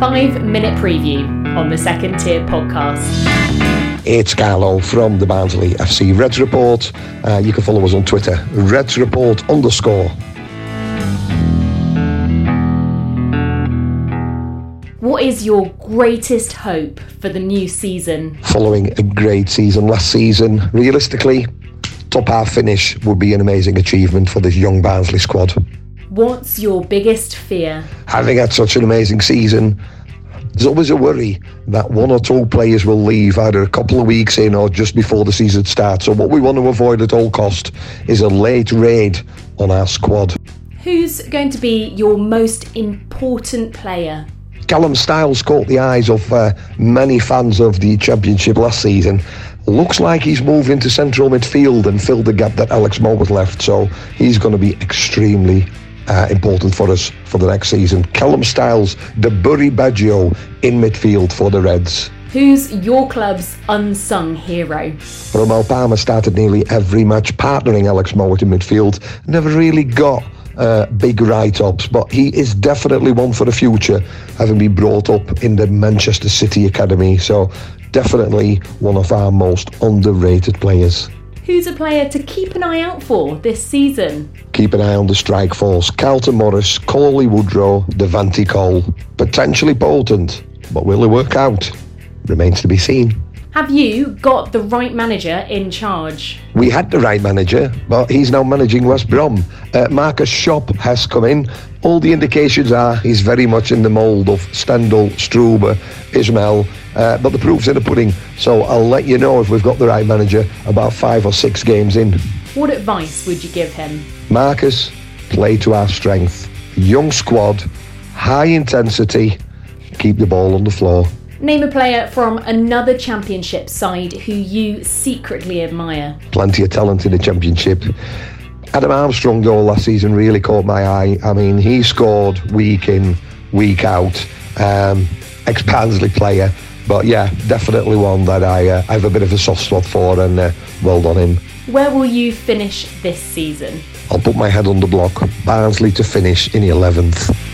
Five minute preview on the second tier podcast. It's Carlo from the Barnsley FC Reds Report. Uh, you can follow us on Twitter, Reds Report underscore. What is your greatest hope for the new season? Following a great season last season, realistically, top half finish would be an amazing achievement for this young Barnsley squad. What's your biggest fear? Having had such an amazing season, there's always a worry that one or two players will leave either a couple of weeks in or just before the season starts. So what we want to avoid at all cost is a late raid on our squad. Who's going to be your most important player? Callum Styles caught the eyes of uh, many fans of the Championship last season. Looks like he's moved into central midfield and filled the gap that Alex Mowatt left. So he's going to be extremely uh, important for us for the next season. Callum Styles, the Bury Baggio in midfield for the Reds. Who's your club's unsung hero? Romal Palmer started nearly every match partnering Alex Mowatt in midfield. Never really got uh, big write-ups, but he is definitely one for the future, having been brought up in the Manchester City Academy. So definitely one of our most underrated players. Who's a player to keep an eye out for this season? Keep an eye on the strike force. Carlton Morris, Cauley Woodrow, Devante Cole. Potentially potent, but will it work out? Remains to be seen. Have you got the right manager in charge? We had the right manager, but he's now managing West Brom. Uh, Markus Schopp has come in. All the indications are he's very much in the mould of Stendel, Struber, Ismaël, uh, but the proof's in the pudding. So I'll let you know if we've got the right manager about five or six games in. What advice would you give him? Marcus, play to our strength. Young squad, high intensity, keep the ball on the floor. Name a player from another championship side who you secretly admire. Plenty of talent in the championship. Adam Armstrong goal last season really caught my eye. I mean, he scored week in, week out. Um, Ex Barnsley player, but yeah, definitely one that I, uh, I have a bit of a soft spot for, and uh, well done him. Where will you finish this season? I'll put my head on the block. Barnsley to finish in the 11th.